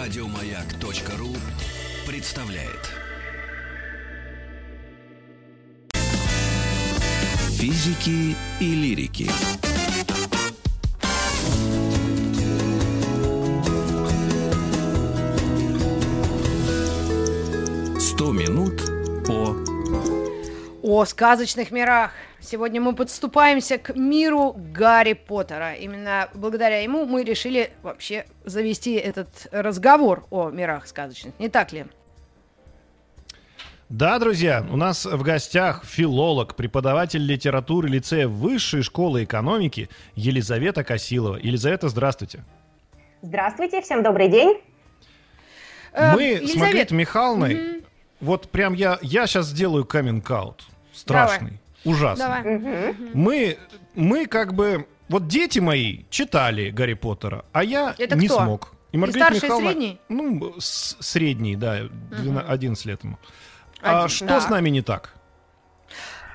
Радиомаяк.ру представляет. Физики и лирики. Сто минут по о сказочных мирах. Сегодня мы подступаемся к миру Гарри Поттера. Именно благодаря ему мы решили вообще завести этот разговор о мирах сказочных. Не так ли? Да, друзья, у нас в гостях филолог, преподаватель литературы лицея Высшей школы экономики Елизавета Косилова. Елизавета, здравствуйте. Здравствуйте, всем добрый день. Э, Мы Елизавет... с Маргаритой Михайловной, mm-hmm. вот прям я, я сейчас сделаю каминг-аут. Страшный, Давай. Ужасный. Давай. Мы, мы как бы, вот дети мои читали Гарри Поттера, а я Это не кто? смог. И Маргарита и Михайловна, средний? Ну, с- средний, да, 12, 11 лет ему. А что да. с нами не так?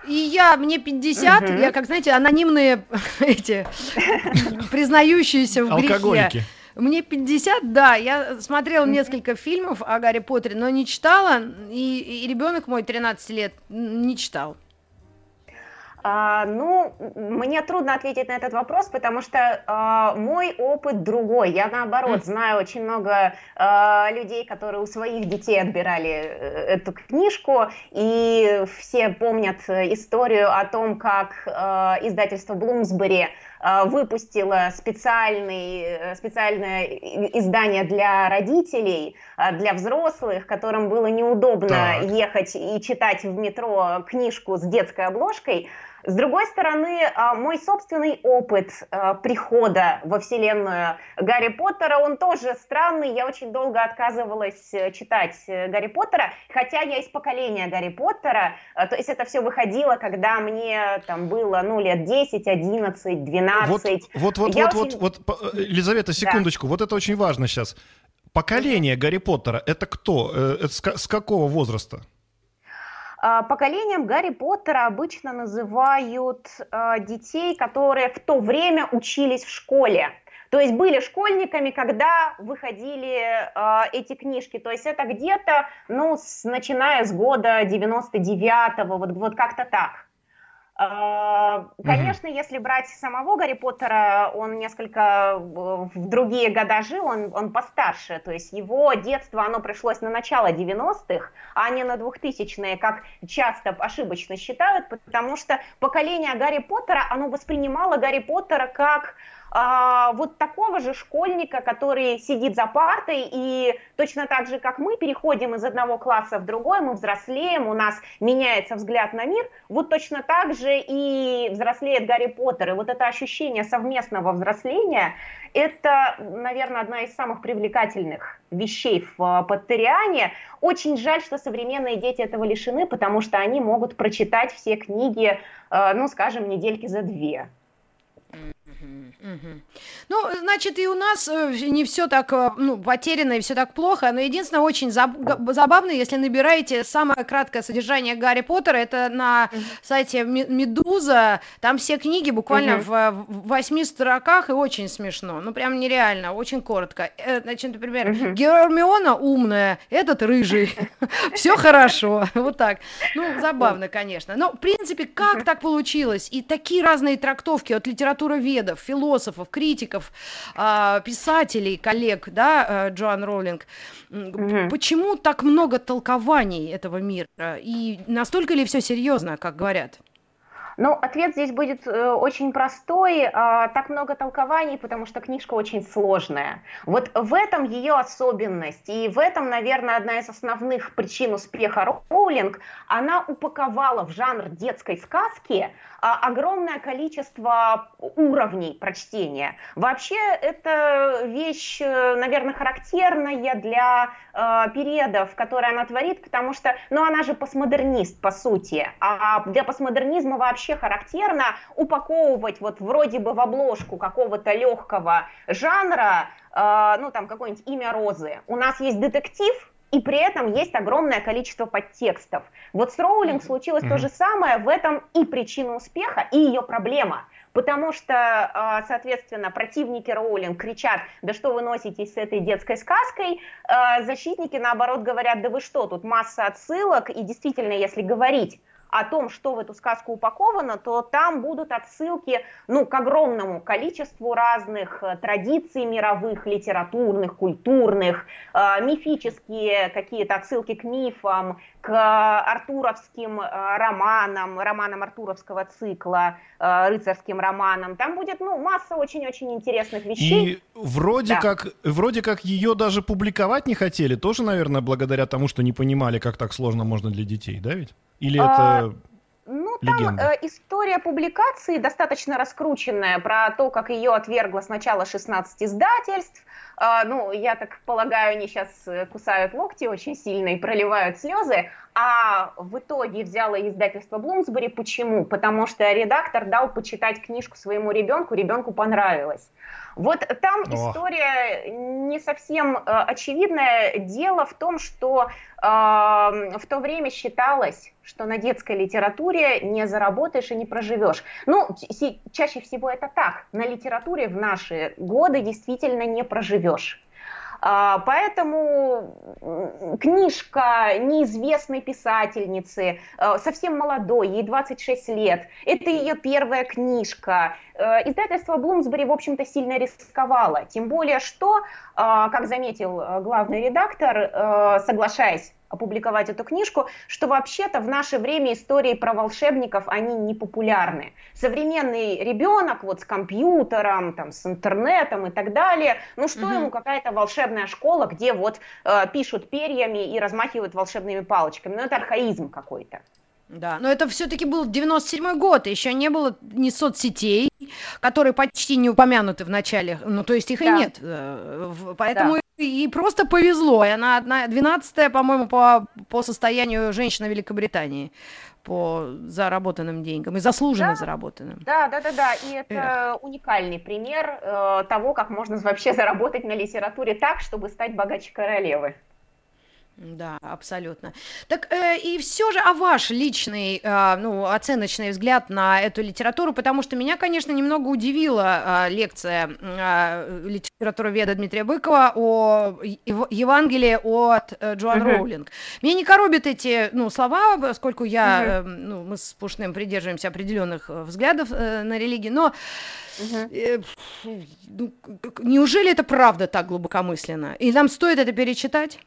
И я, мне 50, угу. я, как знаете, анонимные эти, признающиеся в грехе. Алкоголики. Мне 50, да, я смотрела несколько фильмов о Гарри Поттере, но не читала, и, и ребенок мой 13 лет не читал. А, ну, мне трудно ответить на этот вопрос, потому что а, мой опыт другой. Я наоборот знаю очень много а, людей, которые у своих детей отбирали э, эту книжку, и все помнят историю о том, как а, издательство Блумсбери а, выпустила специальный, э, специальное издание для родителей, для взрослых, которым было неудобно так. ехать и читать в метро книжку с детской обложкой. С другой стороны, а, мой собственный опыт прихода во вселенную Гарри Поттера, он тоже странный. Я очень долго отказывалась э, читать э, Гарри Поттера, хотя я из поколения Гарри Поттера. То есть это все выходило, когда мне там было ну, лет 10, 11, 12. 15. Вот, вот, вот, вот, очень... вот, вот, Елизавета, секундочку, да. вот это очень важно сейчас. Поколение Гарри Поттера, это кто? Э, это с, с какого возраста? А, поколением Гарри Поттера обычно называют э, детей, которые в то время учились в школе. То есть были школьниками, когда выходили э, эти книжки. То есть это где-то, ну, с, начиная с года 99-го, вот, вот как-то так. А, конечно, если брать самого Гарри Поттера, он несколько в другие года жил, он, он постарше, то есть его детство, оно пришлось на начало 90-х, а не на 2000-е, как часто ошибочно считают, потому что поколение Гарри Поттера, оно воспринимало Гарри Поттера как вот такого же школьника, который сидит за партой и точно так же, как мы, переходим из одного класса в другой, мы взрослеем, у нас меняется взгляд на мир, вот точно так же и взрослеет Гарри Поттер. И вот это ощущение совместного взросления, это, наверное, одна из самых привлекательных вещей в а, Поттериане. Очень жаль, что современные дети этого лишены, потому что они могут прочитать все книги, а, ну, скажем, недельки за две. Ну, значит, и у нас э, не все так э, ну, потеряно и все так плохо, но единственное, очень заб- забавно, если набираете самое краткое содержание Гарри Поттера, это на сайте Медуза, там все книги буквально в восьми строках, и очень смешно, ну, прям нереально, очень коротко. Э, значит, например, Гермиона умная, этот рыжий, все хорошо, вот так. Ну, забавно, конечно. Но, в принципе, как так получилось? И такие разные трактовки от литературоведов, философов, философов, критиков, а, писателей, коллег, да, э, Джоан Роулинг. Угу. Почему так много толкований этого мира? И настолько ли все серьезно, как говорят? Ну, ответ здесь будет э, очень простой. Э, так много толкований, потому что книжка очень сложная. Вот в этом ее особенность. И в этом, наверное, одна из основных причин успеха Роулинг. Она упаковала в жанр детской сказки а, огромное количество уровней прочтения. Вообще, это вещь, э, наверное, характерная для э, периодов, которые она творит, потому что, ну, она же постмодернист, по сути. А для постмодернизма вообще характерно упаковывать вот вроде бы в обложку какого-то легкого жанра, э, ну, там, какое-нибудь имя Розы. У нас есть детектив, и при этом есть огромное количество подтекстов. Вот с Роулинг случилось mm-hmm. то же самое, в этом и причина успеха, и ее проблема. потому что, а, соответственно, противники Роулинг кричат, да что вы носитесь с этой детской сказкой, а, защитники, наоборот, говорят, да вы что, тут масса отсылок, и действительно, если говорить о том, что в эту сказку упаковано, то там будут отсылки ну, к огромному количеству разных э, традиций мировых, литературных, культурных, э, мифические какие-то отсылки к мифам, к артуровским э, романам, романам артуровского цикла, э, рыцарским романам. Там будет ну, масса очень-очень интересных вещей. И вроде, да. как, вроде как ее даже публиковать не хотели, тоже, наверное, благодаря тому, что не понимали, как так сложно можно для детей, да ведь? Или а, это... Ну, там э, история публикации достаточно раскрученная про то, как ее отвергло сначала 16 издательств. Э, ну, я так полагаю, они сейчас э, кусают локти очень сильно и проливают слезы. А в итоге взяло издательство Блумсбери. Почему? Потому что редактор дал почитать книжку своему ребенку, ребенку понравилось. Вот там О. история не совсем э, очевидная. Дело в том, что э, в то время считалось, что на детской литературе не заработаешь и не проживешь. Ну, чаще всего это так. На литературе в наши годы действительно не проживешь. А, поэтому книжка неизвестной писательницы, э, совсем молодой, ей 26 лет, это ее первая книжка. Э, издательство Блумсбери, в общем-то, сильно рисковало. Тем более, что, э, как заметил главный редактор, соглашаясь опубликовать эту книжку, что вообще-то в наше время истории про волшебников, они не популярны. Современный ребенок вот с компьютером, там, с интернетом и так далее, ну что угу. ему какая-то волшебная школа, где вот э, пишут перьями и размахивают волшебными палочками, ну это архаизм какой-то. Да, но это все-таки был 97 год, еще не было ни соцсетей, которые почти не упомянуты в начале, ну то есть их да. и нет, э, поэтому. И просто повезло, и она одна, 12 по-моему, по, по состоянию женщины Великобритании по заработанным деньгам и заслуженно да, заработанным. Да, да, да, да. И это Эх. уникальный пример э, того, как можно вообще заработать на литературе так, чтобы стать богаче королевы. Да, абсолютно. Так э, и все же, а ваш личный, э, ну, оценочный взгляд на эту литературу, потому что меня, конечно, немного удивила э, лекция э, литературоведа Дмитрия Быкова о Евангелии от э, Джоан uh-huh. Роулинг. Меня не коробят эти, ну, слова, поскольку я, uh-huh. э, ну, мы с Пушным придерживаемся определенных э, взглядов э, на религии, но uh-huh. э, ну, неужели это правда так глубокомысленно? И нам стоит это перечитать?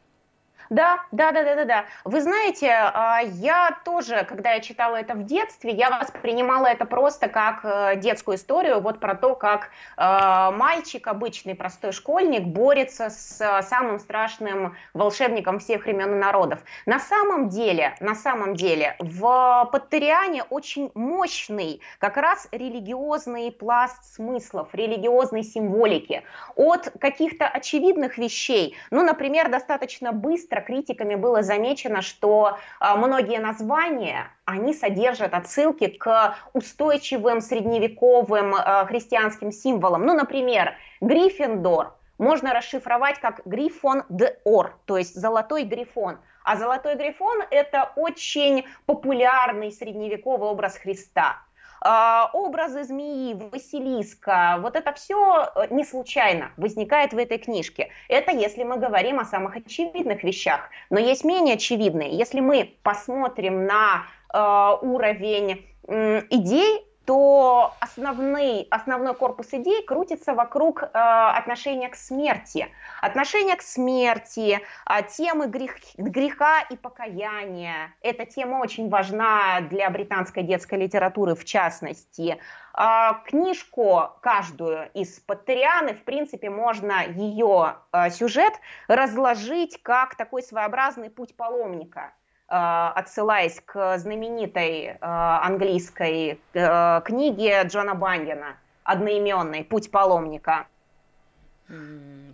Да, да, да, да, да, да. Вы знаете, а, я тоже, когда я читала это в детстве, я воспринимала это просто как э, детскую историю, вот про то, как э, мальчик, обычный простой школьник, борется с э, самым страшным волшебником всех времен и народов. На самом деле, на самом деле, в Паттериане очень мощный как раз религиозный пласт смыслов, религиозной символики. От каких-то очевидных вещей, ну, например, достаточно быстро быстро критиками было замечено, что а, многие названия, они содержат отсылки к устойчивым средневековым а, христианским символам. Ну, например, Гриффиндор можно расшифровать как Грифон де Ор, то есть золотой грифон. А золотой грифон – это очень популярный средневековый образ Христа. А, образы змеи, Василиска, вот это все э, не случайно возникает в этой книжке. Это если мы говорим о самых очевидных вещах. Но есть менее очевидные. Если мы посмотрим на э, уровень идей, то основный, основной корпус идей крутится вокруг э, отношения к смерти. Отношения к смерти, э, темы грех, греха и покаяния. Эта тема очень важна для британской детской литературы в частности. Э, книжку каждую из Паттерианы, в принципе, можно ее э, сюжет разложить как такой своеобразный путь паломника – отсылаясь к знаменитой э, английской э, книге Джона Баньена одноименной «Путь паломника».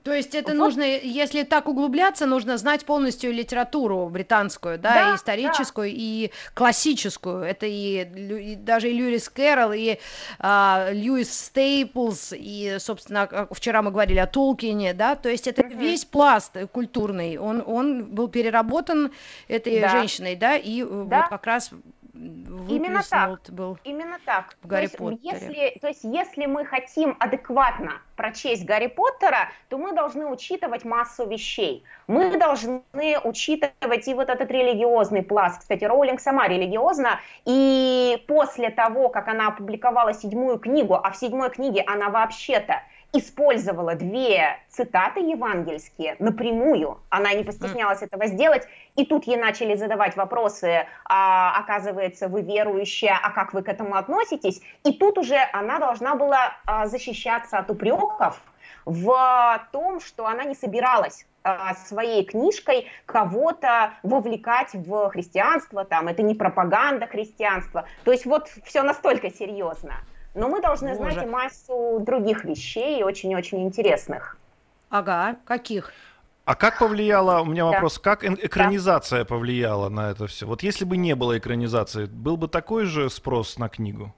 То есть это вот. нужно, если так углубляться, нужно знать полностью литературу британскую, да, да и историческую, да. и классическую. Это и, и даже и Льюис Кэрролл, и а, Льюис Стейплс, и, собственно, вчера мы говорили о Толкине, да, то есть это угу. весь пласт культурный, он, он был переработан этой да. женщиной, да, и да. вот как раз Именно так. был. Именно так. В Гарри то есть, Если, то есть, если мы хотим адекватно прочесть Гарри Поттера, то мы должны учитывать массу вещей. Мы должны учитывать и вот этот религиозный пласт. Кстати, Роулинг сама религиозна, и после того, как она опубликовала седьмую книгу, а в седьмой книге она вообще-то использовала две цитаты евангельские напрямую, она не постеснялась этого сделать, и тут ей начали задавать вопросы, а, оказывается, вы верующая, а как вы к этому относитесь, и тут уже она должна была а, защищаться от упреков в том, что она не собиралась а, своей книжкой кого-то вовлекать в христианство, там, это не пропаганда христианства, то есть вот все настолько серьезно. Но мы должны Боже. знать и массу других вещей, очень-очень интересных. Ага, каких? А как повлияла, у меня вопрос, да. как экранизация да. повлияла на это все? Вот если бы не было экранизации, был бы такой же спрос на книгу?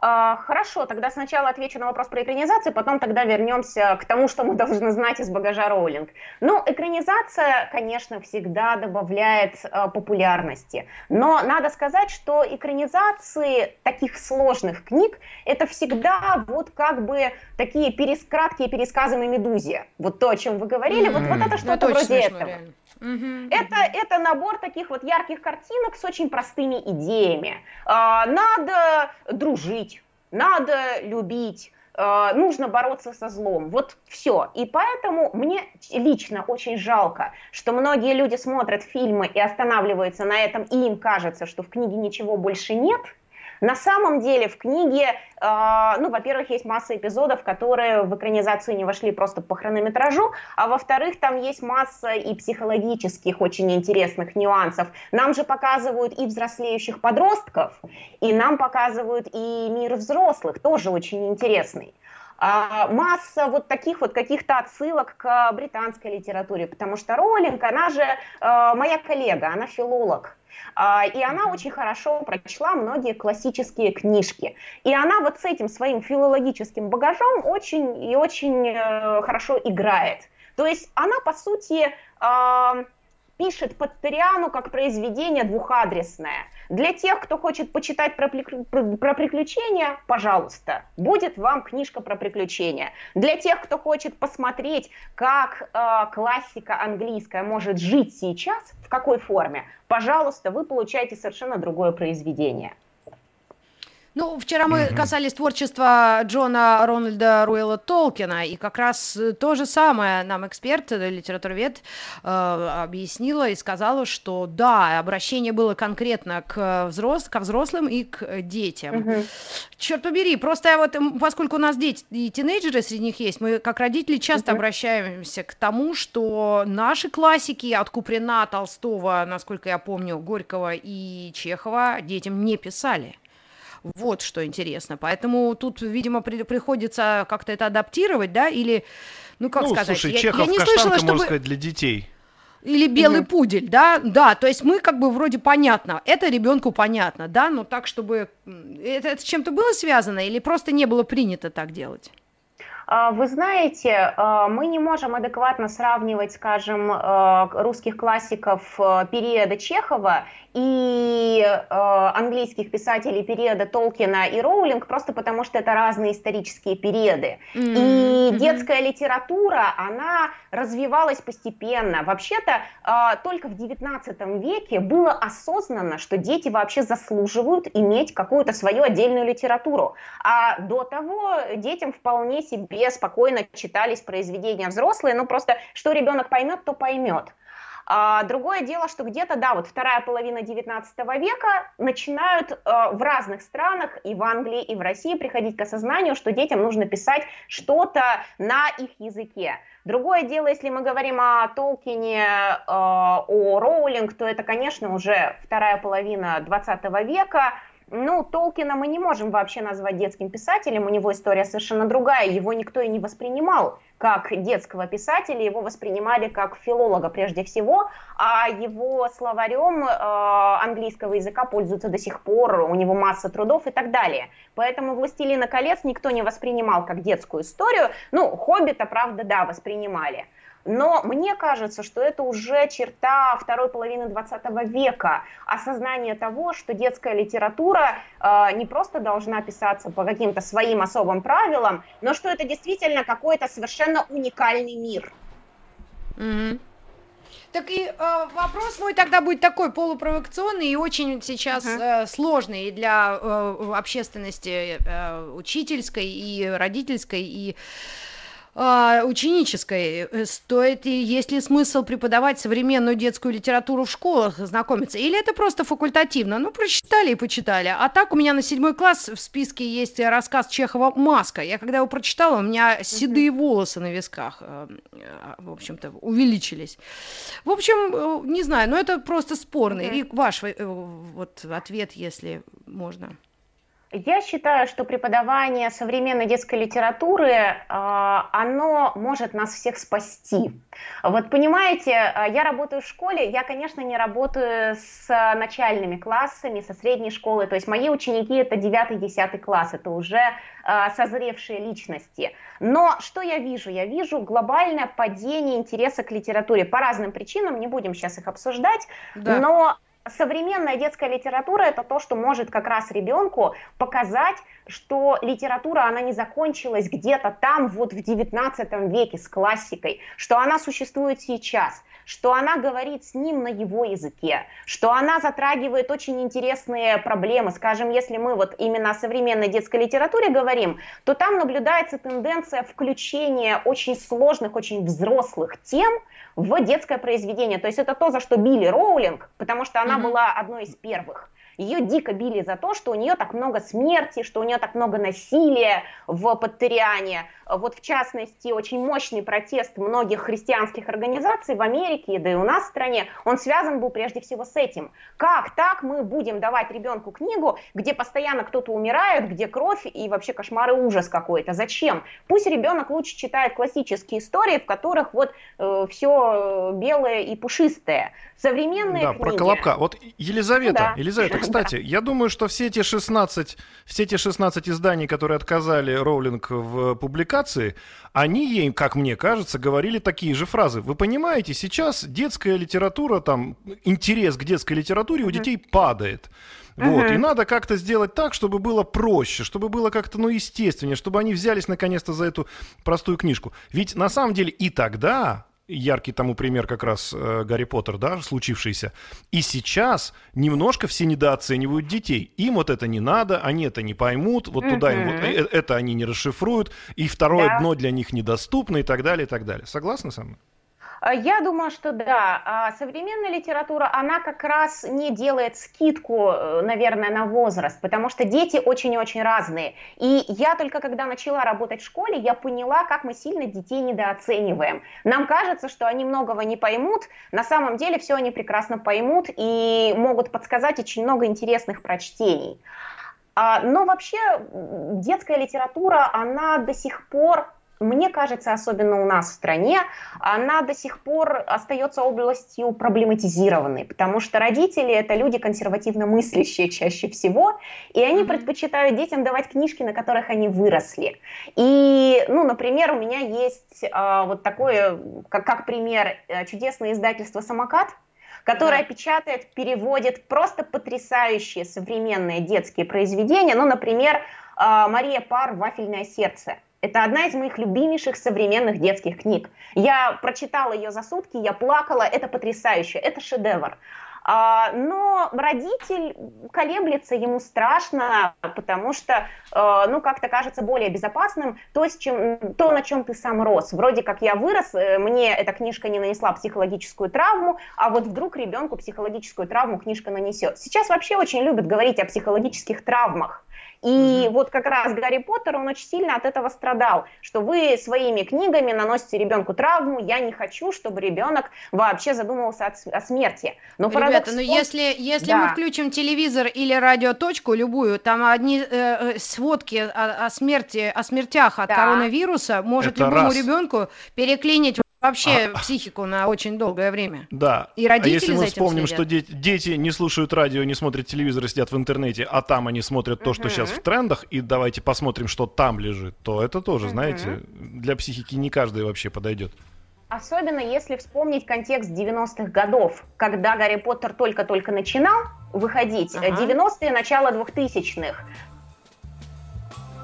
А, хорошо, тогда сначала отвечу на вопрос про экранизацию, потом тогда вернемся к тому, что мы должны знать из багажа Роулинг. Ну, экранизация, конечно, всегда добавляет а, популярности, но надо сказать, что экранизации таких сложных книг это всегда вот как бы такие перескратки и пересказы на Медузе. Вот то, о чем вы говорили, mm-hmm. вот, вот это ну, что-то вроде смешно, этого. Реально. Угу, это, это набор таких вот ярких картинок с очень простыми идеями. А, надо дружить, надо любить, а, нужно бороться со злом. Вот все. И поэтому мне лично очень жалко, что многие люди смотрят фильмы и останавливаются на этом, и им кажется, что в книге ничего больше нет – на самом деле в книге, э, ну, во-первых, есть масса эпизодов, которые в экранизацию не вошли просто по хронометражу, а во-вторых, там есть масса и психологических очень интересных нюансов. Нам же показывают и взрослеющих подростков, и нам показывают и мир взрослых, тоже очень интересный масса вот таких вот каких-то отсылок к британской литературе, потому что Роллинг, она же э, моя коллега, она филолог, а, и она очень хорошо прочла многие классические книжки. И она вот с этим своим филологическим багажом очень и очень э, хорошо играет. То есть она, по сути, а, пишет Паттериану как произведение двухадресное. Для тех, кто хочет почитать про, про приключения, пожалуйста, будет вам книжка про приключения. Для тех, кто хочет посмотреть, как э, классика английская может жить сейчас, в какой форме, пожалуйста, вы получаете совершенно другое произведение. Ну, вчера мы mm-hmm. касались творчества Джона Рональда Руэлла Толкина, и как раз э, то же самое нам эксперт, э, литературовед, э, объяснила и сказала, что да, обращение было конкретно к, взрос... к взрослым и к детям. Mm-hmm. Черт побери, просто вот, поскольку у нас дети и тинейджеры среди них есть, мы как родители часто mm-hmm. обращаемся к тому, что наши классики от Куприна, Толстого, насколько я помню, Горького и Чехова детям не писали. Вот что интересно. Поэтому тут, видимо, при, приходится как-то это адаптировать, да, или, ну как ну, сказать, слушай, я, Чехов, я не слышала, чтобы... можно сказать, для детей. Или белый угу. пудель, да, да, то есть мы как бы вроде понятно, это ребенку понятно, да, но так, чтобы это, это с чем-то было связано или просто не было принято так делать? А, вы знаете, а, мы не можем адекватно сравнивать, скажем, а, русских классиков периода Чехова и английских писателей периода Толкина и Роулинг, просто потому что это разные исторические периоды. Mm-hmm. И детская литература, она развивалась постепенно. Вообще-то только в XIX веке было осознанно, что дети вообще заслуживают иметь какую-то свою отдельную литературу. А до того детям вполне себе себе спокойно читались произведения взрослые, ну просто что ребенок поймет, то поймет. А, другое дело, что где-то, да, вот вторая половина 19 века начинают э, в разных странах, и в Англии, и в России приходить к осознанию, что детям нужно писать что-то на их языке. Другое дело, если мы говорим о Толкине, э, о Роулинг, то это, конечно, уже вторая половина 20 века, ну, Толкина мы не можем вообще назвать детским писателем, у него история совершенно другая, его никто и не воспринимал как детского писателя, его воспринимали как филолога прежде всего, а его словарем э, английского языка пользуются до сих пор, у него масса трудов и так далее. Поэтому «Властелина колец» никто не воспринимал как детскую историю, ну, «Хоббита», правда, да, воспринимали. Но мне кажется, что это уже черта второй половины 20 века, осознание того, что детская литература э, не просто должна писаться по каким-то своим особым правилам, но что это действительно какой-то совершенно уникальный мир. Mm-hmm. Так и э, вопрос мой тогда будет такой полупровокационный и очень сейчас uh-huh. э, сложный для э, общественности э, учительской и родительской и ученической, э, стоит и есть ли смысл преподавать современную детскую литературу в школах, знакомиться, или это просто факультативно, ну, прочитали и почитали. А так у меня на седьмой класс в списке есть рассказ Чехова «Маска». Я когда его прочитала, у меня седые волосы на висках, э, э, в общем-то, увеличились. В общем, не знаю, но это просто спорный. Рик, ваш вот ответ, если можно. Я считаю, что преподавание современной детской литературы, а, оно может нас всех спасти. Вот понимаете, а, я работаю в школе, я, конечно, не работаю с начальными классами, со средней школы, то есть мои ученики это 9-10 класс, это уже а, созревшие личности. Но что я вижу? Я вижу глобальное падение интереса к литературе по разным причинам, не будем сейчас их обсуждать, да. но современная детская литература это то, что может как раз ребенку показать, что литература, она не закончилась где-то там вот в 19 веке с классикой, что она существует сейчас, что она говорит с ним на его языке, что она затрагивает очень интересные проблемы. Скажем, если мы вот именно о современной детской литературе говорим, то там наблюдается тенденция включения очень сложных, очень взрослых тем в детское произведение. То есть это то, за что били Роулинг, потому что она. Была одной из первых. Ее дико били за то, что у нее так много смерти, что у нее так много насилия в Паттериане. Вот в частности, очень мощный протест многих христианских организаций в Америке, да и у нас в стране, он связан был прежде всего с этим. Как так мы будем давать ребенку книгу, где постоянно кто-то умирает, где кровь и вообще кошмар и ужас какой-то? Зачем? Пусть ребенок лучше читает классические истории, в которых вот э, все белое и пушистое. Современные да, книги... про Колобка. Вот Елизавета, да. Елизавета, кстати, да. я думаю, что все эти 16, все эти 16 изданий, которые отказали Роулинг в публикации, они ей, как мне кажется, говорили такие же фразы. Вы понимаете, сейчас детская литература, там, интерес к детской литературе у детей падает. Вот, uh-huh. и надо как-то сделать так, чтобы было проще, чтобы было как-то, ну, естественнее, чтобы они взялись наконец-то за эту простую книжку. Ведь на самом деле и тогда яркий тому пример как раз э, Гарри Поттер, да, случившийся. И сейчас немножко все недооценивают детей. Им вот это не надо, они это не поймут, вот mm-hmm. туда им вот э, это они не расшифруют, и второе да. дно для них недоступно и так далее, и так далее. Согласны со мной? А, я думаю, что да. А современная литература, она как раз не делает скидку, э, наверное, на возраст, потому что дети очень и очень разные. И я только когда начала работать в школе, я поняла, как мы сильно детей недооцениваем. Нам кажется, что они многого не поймут, на самом деле все они прекрасно поймут и могут подсказать очень много интересных прочтений. А, но вообще детская литература, она до сих пор мне кажется, особенно у нас в стране, она до сих пор остается областью проблематизированной, потому что родители это люди консервативно мыслящие чаще всего, и они mm-hmm. предпочитают детям давать книжки, на которых они выросли. И, ну, например, у меня есть а, вот такое, как, как пример, э, чудесное издательство «Самокат», которая да. печатает, переводит просто потрясающие современные детские произведения. Ну, например, а, Мария Пар «Вафельное сердце». Это одна из моих любимейших современных детских книг. Я прочитала ее за сутки, я плакала, это потрясающе, это шедевр. А, но родитель колеблется, ему страшно, потому что, э, ну, как-то кажется более безопасным то, с чем, то, на чем ты сам рос. Вроде как я вырос, э, мне эта книжка не нанесла психологическую травму, а вот вдруг ребенку психологическую травму книжка нанесет. Сейчас вообще очень любят говорить о психологических травмах. И mm-hmm. вот как раз Гарри Поттер, он очень сильно от этого страдал, что вы своими книгами наносите ребенку травму, я не хочу, чтобы ребенок вообще задумывался о, о смерти. Но Ребята, но ну если, если да. мы включим телевизор или радиоточку, любую, там одни э, э сводки о, о смерти, о смертях от да. коронавируса может Это любому раз. ребенку переклинить вообще а, психику на очень долгое время. Да. И родители а если мы вспомним, следят. что дети, дети не слушают радио, не смотрят телевизор, сидят в интернете, а там они смотрят то, что сейчас в трендах, и давайте посмотрим, что там лежит, то это тоже, знаете, для психики не каждый вообще подойдет. Особенно если вспомнить контекст 90-х годов, когда Гарри Поттер только-только начинал выходить, ага. 90-е, начало 2000-х.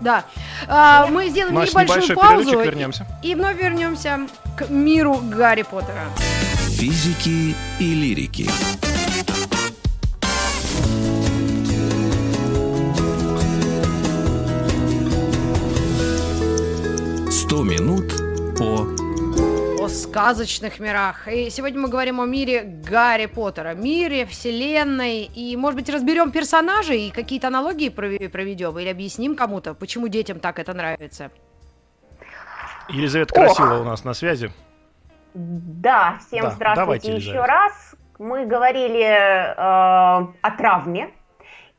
Да. А, мы сделаем Наш небольшую паузу вернемся. и вновь вернемся к миру Гарри Поттера. Физики и лирики. Сказочных мирах. И сегодня мы говорим о мире Гарри Поттера, мире, вселенной. И, может быть, разберем персонажей и какие-то аналогии проведем или объясним кому-то, почему детям так это нравится. Елизавета Красила у нас на связи. Да, всем да, здравствуйте давайте, еще раз. Мы говорили э, о травме,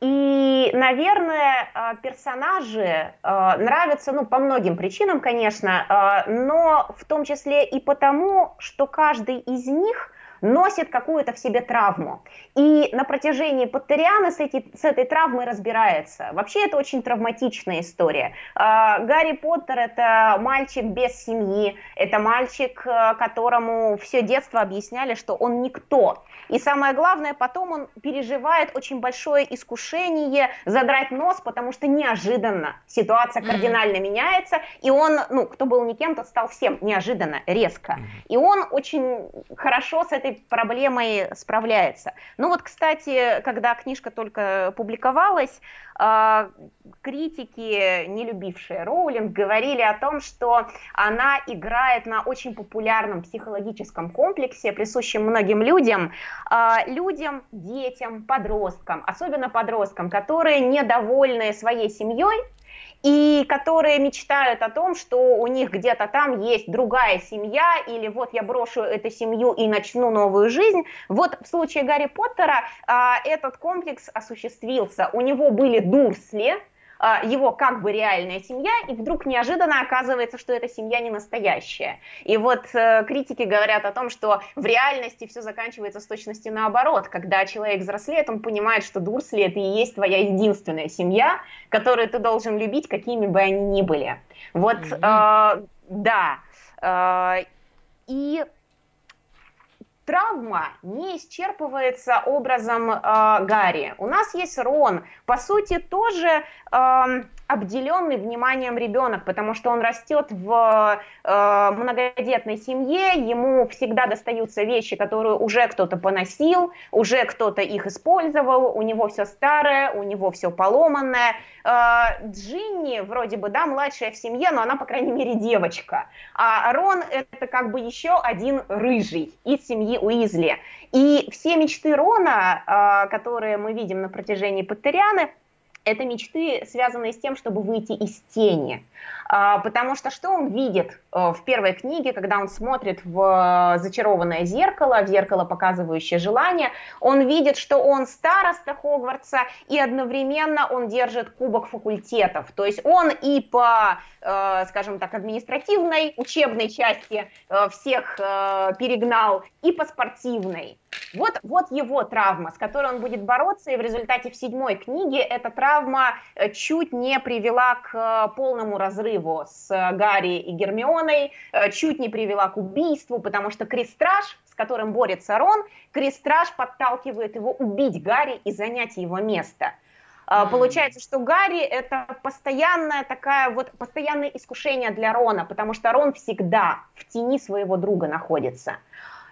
и, наверное, а, персонажи а, нравятся, ну, по многим причинам, конечно, а, но в том числе и потому, что каждый из них носит какую-то в себе травму. И на протяжении Поттериана с, эти, с этой травмой разбирается. Вообще это очень травматичная история. А, Гарри Поттер это мальчик без семьи, это мальчик, э, которому все детство объясняли, что он никто. И самое главное, потом он переживает очень большое искушение задрать нос, потому что неожиданно ситуация кардинально меняется, и он, ну, кто был никем, тот стал всем неожиданно, резко. И он очень хорошо с этой проблемой справляется. Ну вот, кстати, когда книжка только публиковалась, а, критики, не любившие Роулинг, говорили о том, что она играет на очень популярном психологическом комплексе, присущем многим людям, а, людям, детям, подросткам, особенно подросткам, которые недовольны своей семьей, и которые мечтают о том, что у них где-то там есть другая семья, или вот я брошу эту семью и начну новую жизнь. Вот в случае Гарри Поттера а, этот комплекс осуществился. У него были дурсли, его как бы реальная семья, и вдруг неожиданно оказывается, что эта семья не настоящая. И вот э, критики говорят о том, что в реальности все заканчивается с точностью наоборот. Когда человек взрослеет, он понимает, что Дурсли это и есть твоя единственная семья, которую ты должен любить, какими бы они ни были. Вот, э, да. Э, и травма не исчерпывается образом э, Гарри. У нас есть Рон, по сути, тоже э, обделенный вниманием ребенок, потому что он растет в э, многодетной семье, ему всегда достаются вещи, которые уже кто-то поносил, уже кто-то их использовал, у него все старое, у него все поломанное. Э, Джинни вроде бы, да, младшая в семье, но она, по крайней мере, девочка. А Рон это как бы еще один рыжий из семьи Уизли. И все мечты Рона, э, которые мы видим на протяжении Паттерианы, это мечты, связанные с тем, чтобы выйти из тени. А, потому что что он видит э, в первой книге, когда он смотрит в э, зачарованное зеркало, в зеркало, показывающее желание, он видит, что он староста Хогвартса, и одновременно он держит кубок факультетов. То есть он и по, э, скажем так, административной, учебной части всех перегнал, и по спортивной. Вот, вот его травма, с которой он будет бороться, и в результате в седьмой книге эта травма чуть не привела к полному разрыву с Гарри и Гермионой, чуть не привела к убийству, потому что Крестраж, с которым борется Рон, Крестраж подталкивает его убить Гарри и занять его место. Mm-hmm. Получается, что Гарри это постоянное такая вот постоянное искушение для Рона, потому что Рон всегда в тени своего друга находится.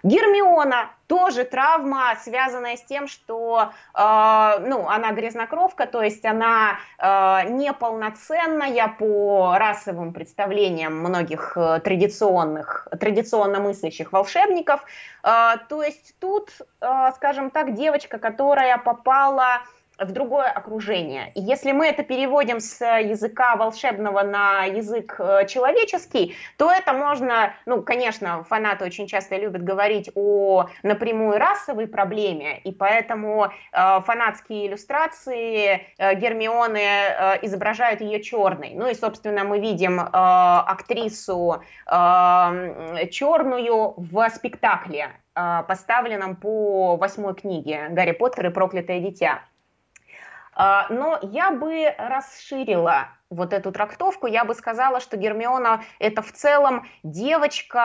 Гермиона тоже травма, связанная с тем, что э, ну, она грязнокровка, то есть она э, неполноценная по расовым представлениям многих э, традиционных, традиционно мыслящих волшебников. Э, то есть тут, э, скажем так, девочка, которая попала в другое окружение. И если мы это переводим с языка волшебного на язык э, человеческий, то это можно, ну, конечно, фанаты очень часто любят говорить о напрямую расовой проблеме, и поэтому э, фанатские иллюстрации э, Гермионы э, изображают ее черной. Ну и, собственно, мы видим э, актрису э, черную в спектакле, э, поставленном по восьмой книге «Гарри Поттер и проклятое дитя». А, но я бы расширила вот эту трактовку, я бы сказала, что Гермиона это в целом девочка,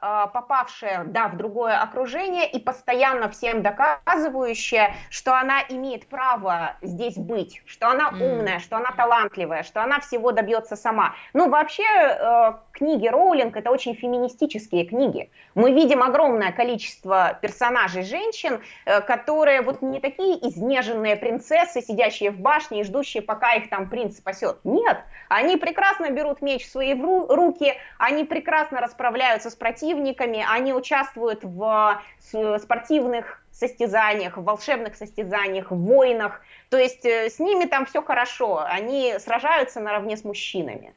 а, попавшая, да, в другое окружение и постоянно всем доказывающая, что она имеет право здесь быть, что она умная, что она талантливая, что она всего добьется сама. Ну, вообще, э, книги Роулинг это очень феминистические книги. Мы видим огромное количество персонажей женщин, э, которые вот не такие изнеженные принцессы, сидящие в башне и ждущие, пока их там принц спасет. Нет, они прекрасно берут меч в свои руки, они прекрасно расправляются с противниками, они участвуют в спортивных состязаниях, в волшебных состязаниях, в войнах. То есть э, с ними там все хорошо, они сражаются наравне с мужчинами.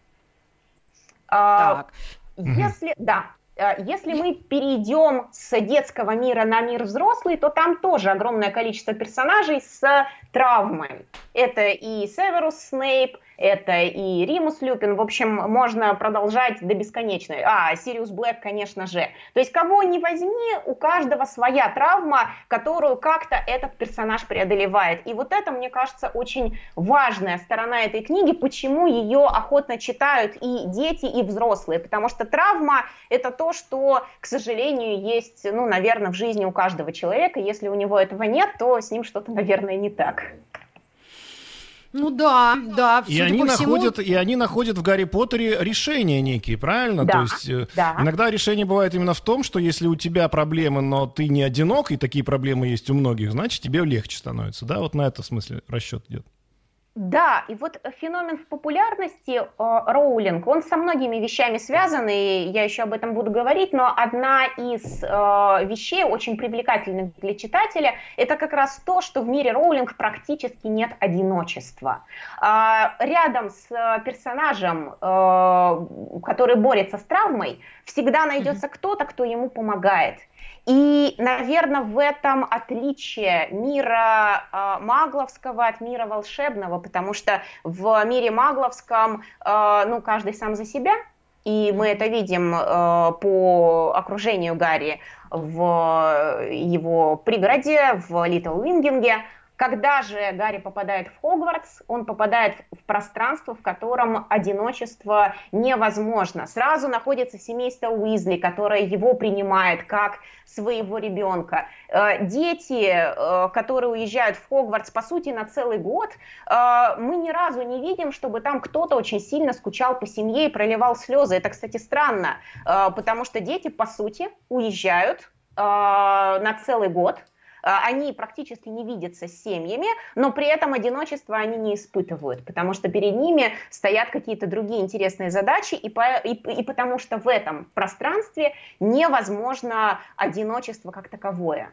А, так. Если, да, э, если мы перейдем с детского мира на мир взрослый, то там тоже огромное количество персонажей с травмой. Это и Северус Снейп, это и Римус Люпин, в общем, можно продолжать до бесконечной. А, Сириус Блэк, конечно же. То есть кого не возьми, у каждого своя травма, которую как-то этот персонаж преодолевает. И вот это, мне кажется, очень важная сторона этой книги, почему ее охотно читают и дети, и взрослые. Потому что травма – это то, что, к сожалению, есть, ну, наверное, в жизни у каждого человека. Если у него этого нет, то с ним что-то, наверное, не так. Ну да, да. И они, всему... находят, и они находят в Гарри Поттере решения некие, правильно? Да, То есть э, да. иногда решение бывает именно в том, что если у тебя проблемы, но ты не одинок, и такие проблемы есть у многих, значит тебе легче становится. Да, вот на это смысле расчет идет. Да, и вот феномен в популярности э, роулинг, он со многими вещами связан, и я еще об этом буду говорить, но одна из э, вещей, очень привлекательных для читателя, это как раз то, что в мире роулинг практически нет одиночества. Э, рядом с персонажем, э, который борется с травмой, всегда найдется mm-hmm. кто-то, кто ему помогает. И, наверное, в этом отличие мира э, магловского от мира волшебного, потому что в мире магловском, э, ну, каждый сам за себя, и мы это видим э, по окружению Гарри в его пригороде, в Литл Уингинге, когда же Гарри попадает в Хогвартс, он попадает в пространство, в котором одиночество невозможно. Сразу находится семейство Уизли, которое его принимает как своего ребенка. Э, дети, э, которые уезжают в Хогвартс, по сути, на целый год, э, мы ни разу не видим, чтобы там кто-то очень сильно скучал по семье и проливал слезы. Это, кстати, странно, потому что дети, по сути, уезжают на целый год, они практически не видятся с семьями, но при этом одиночество они не испытывают, потому что перед ними стоят какие-то другие интересные задачи, и, по, и, и потому что в этом пространстве невозможно одиночество как таковое.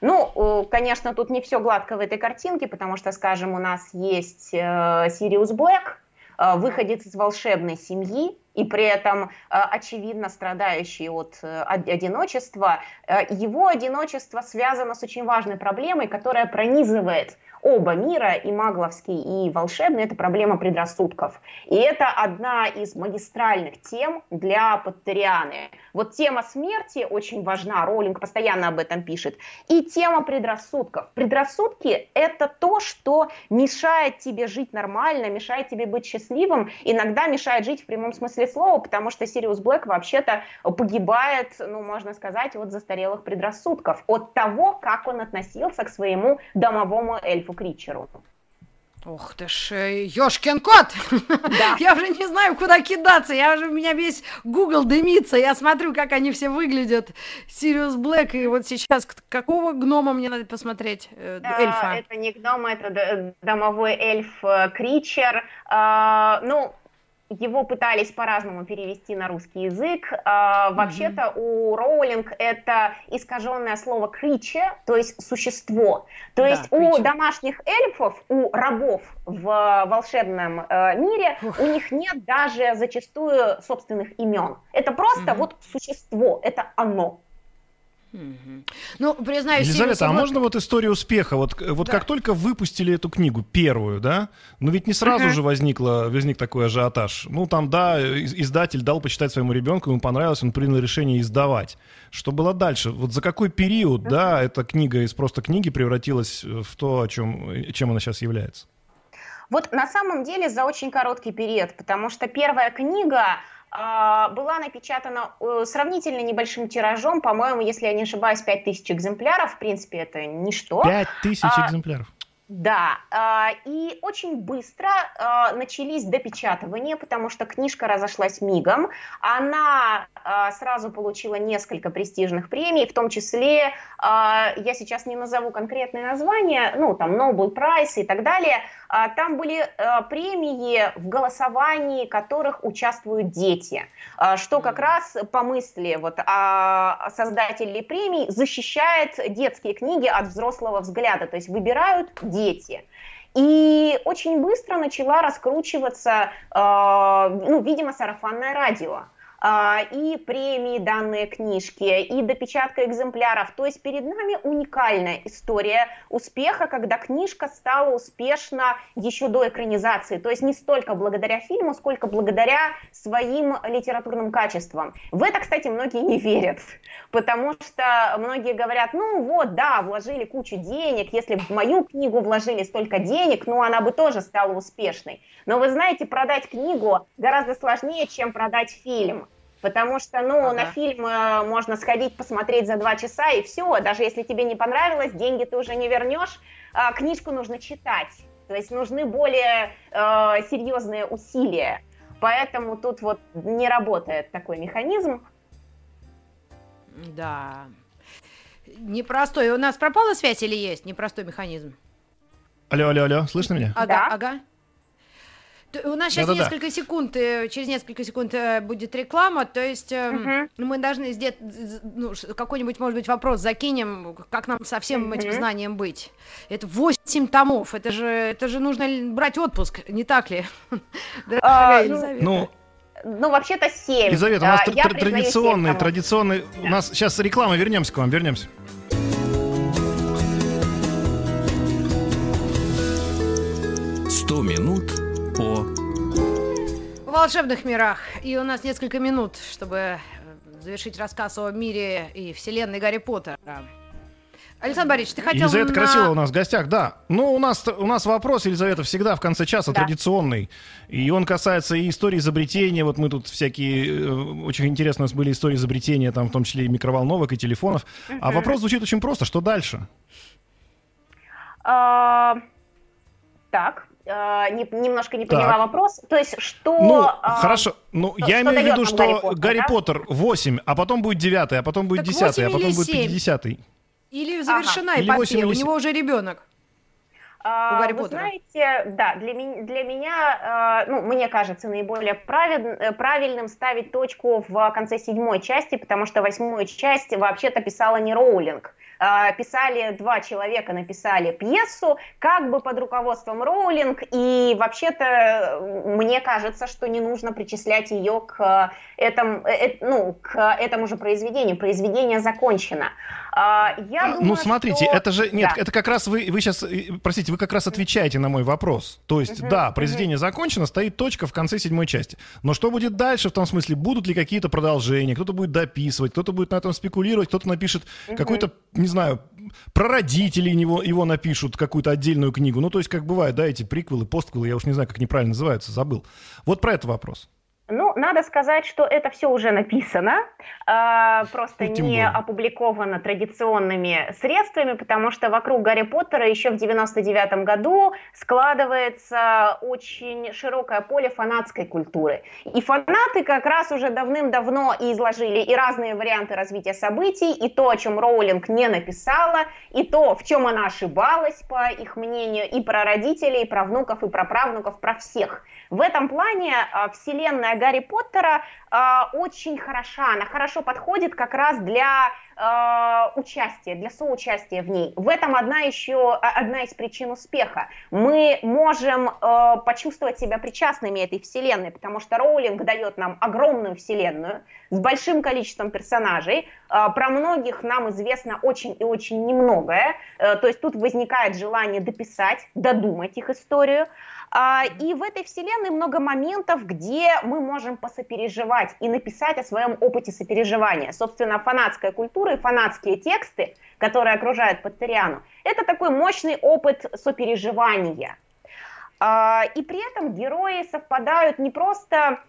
Ну, конечно, тут не все гладко в этой картинке, потому что, скажем, у нас есть э, Сириус Блэк, э, выходец из волшебной семьи, и при этом э, очевидно страдающий от э, одиночества, э, его одиночество связано с очень важной проблемой, которая пронизывает оба мира, и магловский, и волшебный, это проблема предрассудков. И это одна из магистральных тем для Поттерианы. Вот тема смерти очень важна, Роллинг постоянно об этом пишет, и тема предрассудков. Предрассудки – это то, что мешает тебе жить нормально, мешает тебе быть счастливым, иногда мешает жить в прямом смысле слова, потому что Сириус Блэк вообще-то погибает, ну, можно сказать, от застарелых предрассудков, от того, как он относился к своему домовому эльфу Кричеру. Ух ты ж, ёшкин кот! Да. я уже не знаю, куда кидаться. Я уже, у меня весь Google дымится. Я смотрю, как они все выглядят. Сириус Блэк. И вот сейчас какого гнома мне надо посмотреть? Э, эльфа. Это не гном, это домовой эльф э, Кричер. Ну, его пытались по-разному перевести на русский язык. А, вообще-то у Роулинг это искаженное слово creature, то есть существо. То да, есть creature. у домашних эльфов, у рабов в волшебном э, мире, Ух. у них нет даже зачастую собственных имен. Это просто угу. вот существо, это оно. Ну, признаюсь... Елизавета, а можно вот историю успеха? Вот, вот да. как только выпустили эту книгу, первую, да? Ну ведь не сразу uh-huh. же возникло, возник такой ажиотаж. Ну там, да, издатель дал почитать своему ребенку, ему понравилось, он принял решение издавать. Что было дальше? Вот за какой период, uh-huh. да, эта книга из просто книги превратилась в то, о чем, чем она сейчас является? Вот на самом деле за очень короткий период, потому что первая книга была напечатана э, сравнительно небольшим тиражом, по-моему, если я не ошибаюсь, 5000 экземпляров, в принципе, это ничто. 5000 а, экземпляров. Да, а, и очень быстро а, начались допечатывания, потому что книжка разошлась мигом. Она а, сразу получила несколько престижных премий, в том числе, я сейчас не назову конкретные названия, ну, там, Nobel Prize и так далее, там были премии в голосовании, которых участвуют дети, что как раз по мысли вот, создателей премий защищает детские книги от взрослого взгляда, то есть выбирают дети. И очень быстро начала раскручиваться, э, ну, видимо, сарафанное радио. А, и премии данные книжки, и допечатка экземпляров. То есть перед нами уникальная история успеха, когда книжка стала успешна еще до экранизации. То есть не столько благодаря фильму, сколько благодаря своим литературным качествам. В это, кстати, многие не верят, потому что многие говорят, ну вот, да, вложили кучу денег, если бы в мою книгу вложили столько денег, ну она бы тоже стала успешной. Но вы знаете, продать книгу гораздо сложнее, чем продать фильм. Потому что, ну, ага. на фильм э, можно сходить, посмотреть за два часа, и все. Даже если тебе не понравилось, деньги ты уже не вернешь. А книжку нужно читать. То есть нужны более э, серьезные усилия. Поэтому тут вот не работает такой механизм. Да. Непростой. У нас пропала связь или есть непростой механизм? Алло, алло, алло, слышно меня? Ага, да. ага. У нас сейчас Да-да-да. несколько секунд, э, через несколько секунд э, будет реклама, то есть угу. мы должны сделать, ну, какой-нибудь, может быть, вопрос закинем, как нам со всем угу. этим знанием быть. Это 8 томов, это же, это же нужно брать отпуск, не так ли? А, ну, ну, ну, вообще-то 7. Елизавета, у нас а, традиционный, традиционный, у нас сейчас реклама, вернемся к вам, вернемся. Сто минут по... В волшебных мирах. И у нас несколько минут, чтобы э, завершить рассказ о мире и вселенной Гарри Поттера. Александр Борисович, ты хотел Елизавета на... Красилова у нас в гостях, да. Ну, у нас, у нас вопрос, Елизавета, всегда в конце часа да. традиционный. И он касается и истории изобретения. Вот мы тут всякие... Э, очень интересно у нас были истории изобретения, там в том числе и микроволновок, и телефонов. Uh-huh. А вопрос звучит очень просто. Что дальше? Uh, так, э, не, немножко не поняла так. вопрос. То есть, что... Ну, э, хорошо. Ну, что, я имею в виду, что Гарри Поттер, Гарри да? Поттер 8, а потом будет 9, а потом будет так 10, а потом будет 50. Или завершена ага. эпопея, или у него уже ребенок. А, Гарри Вы знаете, да, для, меня, для меня, ну, мне кажется, наиболее правиль, э, правильным ставить точку в конце седьмой части, потому что восьмую часть вообще-то писала не Роулинг. Писали два человека, написали пьесу, как бы под руководством Роулинг, и вообще-то мне кажется, что не нужно причислять ее к этому, э, э, ну, к этому же произведению. Произведение закончено. А, я а, думаю, ну, смотрите, что... это же... Нет, да. это как раз вы, вы сейчас... Э, простите, вы как раз отвечаете на мой вопрос. То есть, угу, да, произведение угу. закончено, стоит точка в конце седьмой части. Но что будет дальше, в том смысле, будут ли какие-то продолжения, кто-то будет дописывать, кто-то будет на этом спекулировать, кто-то напишет угу. какой-то, не знаю, про родителей его, его напишут какую-то отдельную книгу. Ну, то есть, как бывает, да, эти приквелы, постквелы, я уж не знаю, как неправильно называются, забыл. Вот про это вопрос. Надо сказать, что это все уже написано, э, просто не опубликовано традиционными средствами, потому что вокруг Гарри Поттера еще в 99 году складывается очень широкое поле фанатской культуры. И фанаты как раз уже давным-давно изложили и разные варианты развития событий, и то, о чем Роулинг не написала, и то, в чем она ошибалась, по их мнению, и про родителей, и про внуков, и про правнуков, про всех. В этом плане э, вселенная Гарри Поттера э, очень хороша, она хорошо подходит как раз для э, участия, для соучастия в ней. В этом одна еще одна из причин успеха. Мы можем э, почувствовать себя причастными этой вселенной, потому что Роулинг дает нам огромную вселенную с большим количеством персонажей. Э, про многих нам известно очень и очень немногое. Э, то есть тут возникает желание дописать, додумать их историю. А, и в этой вселенной много моментов, где мы можем посопереживать и написать о своем опыте сопереживания. Собственно, фанатская культура и фанатские тексты, которые окружают Паттериану, это такой мощный опыт сопереживания. И при этом герои совпадают не просто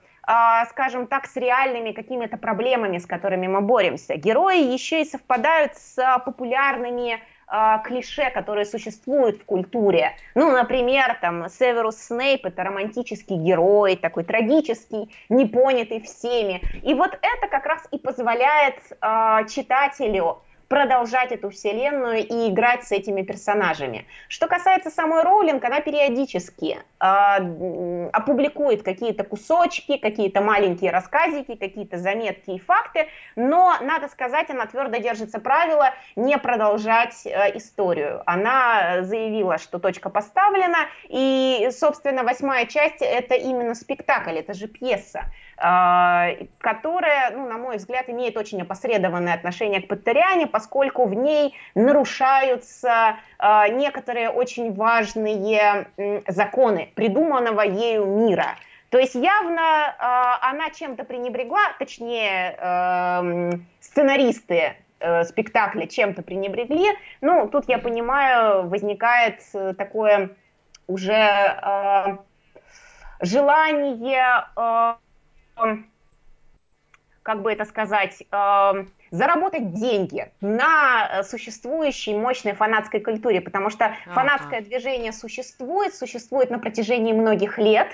скажем так, с реальными какими-то проблемами, с которыми мы боремся. Герои еще и совпадают с популярными э, клише, которые существуют в культуре. Ну, например, там, Северус Снейп – это романтический герой, такой трагический, непонятый всеми. И вот это как раз и позволяет э, читателю продолжать эту вселенную и играть с этими персонажами. Что касается самой Роулинг, она периодически э, опубликует какие-то кусочки, какие-то маленькие рассказики, какие-то заметки и факты, но, надо сказать, она твердо держится правила не продолжать э, историю. Она заявила, что точка поставлена, и, собственно, восьмая часть — это именно спектакль, это же пьеса. А, которая, ну, на мой взгляд, имеет очень опосредованное отношение к Поттериане, поскольку в ней нарушаются а, некоторые очень важные законы придуманного ею мира. То есть явно э, она чем-то пренебрегла, точнее э, сценаристы э, спектакля чем-то пренебрегли. Ну, тут я понимаю, возникает такое уже э, желание э, как бы это сказать, э, заработать деньги на э, существующей мощной фанатской культуре, потому что ага. фанатское движение существует, существует на протяжении многих лет,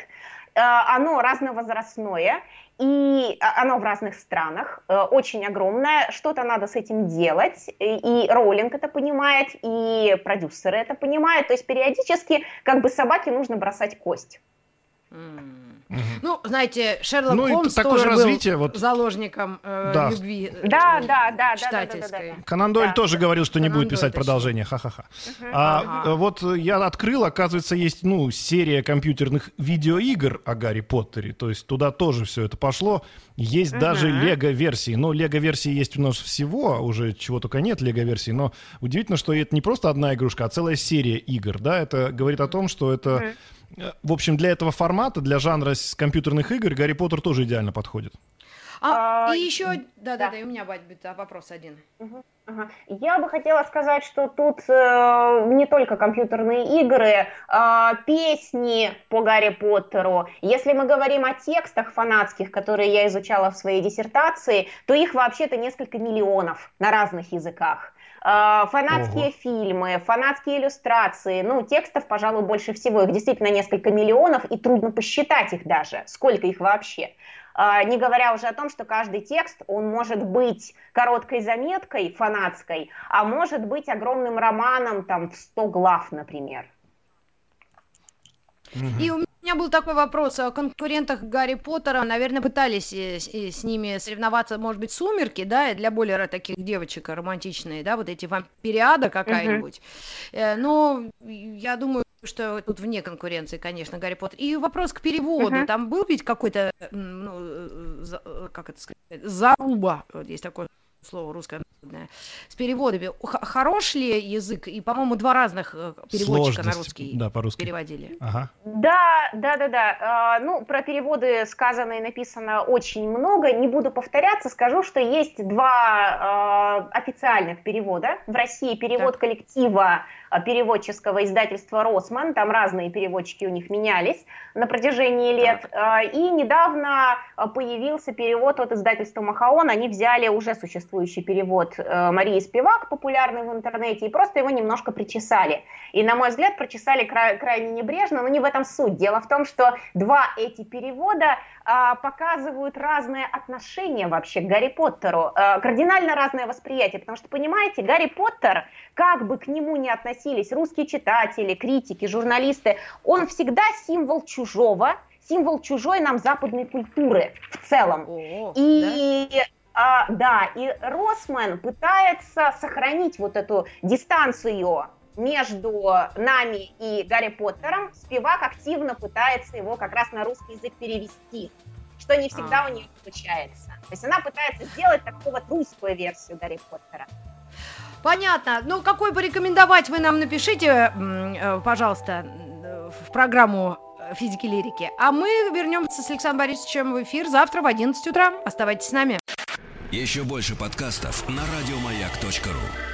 э, оно разновозрастное, и оно в разных странах, очень огромное, что-то надо с этим делать, и Роулинг это понимает, и продюсеры это понимают, то есть периодически как бы собаке нужно бросать кость. Mm. Ну, знаете, Шерлок ну, Холмс такое тоже развитие, был вот... заложником э, да. любви э, да, да, да, читательской. Да, да, да, да. Конан Дойль да, тоже да. говорил, что не Конан будет писать Дойль продолжение, ха-ха-ха. Угу. А, ага. Вот я открыл, оказывается, есть ну, серия компьютерных видеоигр о Гарри Поттере, то есть туда тоже все это пошло. Есть угу. даже лего-версии, но лего-версии есть у нас всего, уже чего только нет лего-версий, но удивительно, что это не просто одна игрушка, а целая серия игр, да, это говорит о том, что это... Угу в общем, для этого формата, для жанра компьютерных игр, Гарри Поттер тоже идеально подходит. А, а и еще, да, да, да, и у меня будет вопрос один. Угу, ага. Я бы хотела сказать, что тут э, не только компьютерные игры, э, песни по Гарри Поттеру. Если мы говорим о текстах фанатских, которые я изучала в своей диссертации, то их вообще-то несколько миллионов на разных языках. А, фанатские Ого. фильмы, фанатские иллюстрации, ну, текстов, пожалуй, больше всего, их действительно несколько миллионов, и трудно посчитать их даже, сколько их вообще. А, не говоря уже о том, что каждый текст, он может быть короткой заметкой фанатской, а может быть огромным романом, там, в 100 глав, например. И у меня был такой вопрос о конкурентах Гарри Поттера. Наверное, пытались э, с ними соревноваться, может быть, «Сумерки», да, для более таких девочек романтичные, да, вот эти вампириада какая-нибудь. Uh-huh. Но я думаю, что тут вне конкуренции, конечно, Гарри Поттер. И вопрос к переводу. Uh-huh. Там был ведь какой-то, ну, э, э, как это сказать, заруба, вот есть такое слово русское с переводами. Хорош ли язык? И, по-моему, два разных э, переводчика Сложность, на русский да, по-русски. переводили. Ага. Да, да, да, да. А, ну, про переводы сказано и написано очень много. Не буду повторяться, скажу, что есть два э, официальных перевода. В России перевод так. коллектива а, переводческого издательства «Росман». Там разные переводчики у них менялись на протяжении лет. Так. И недавно появился перевод от издательства «Махаон». Они взяли уже существующий перевод э, Марии Спивак, популярный в интернете, и просто его немножко причесали. И, на мой взгляд, прочесали кра- крайне небрежно, но не в этом суть. Дело в том, что два эти перевода а, показывают разное отношение вообще к Гарри Поттеру, а, кардинально разное восприятие, потому что, понимаете, Гарри Поттер, как бы к нему ни относились русские читатели, критики, журналисты, он всегда символ чужого, символ чужой нам западной культуры в целом. О, и да? А, да, и Росман пытается сохранить вот эту дистанцию между нами и Гарри Поттером. Спивак активно пытается его как раз на русский язык перевести, что не всегда а. у нее получается. То есть она пытается сделать такую вот русскую версию Гарри Поттера. Понятно. Ну, какой бы рекомендовать вы нам напишите, э, пожалуйста, в программу физики лирики. А мы вернемся с Александром Борисовичем в эфир завтра в 11 утра. Оставайтесь с нами. Еще больше подкастов на радиомаяк.ру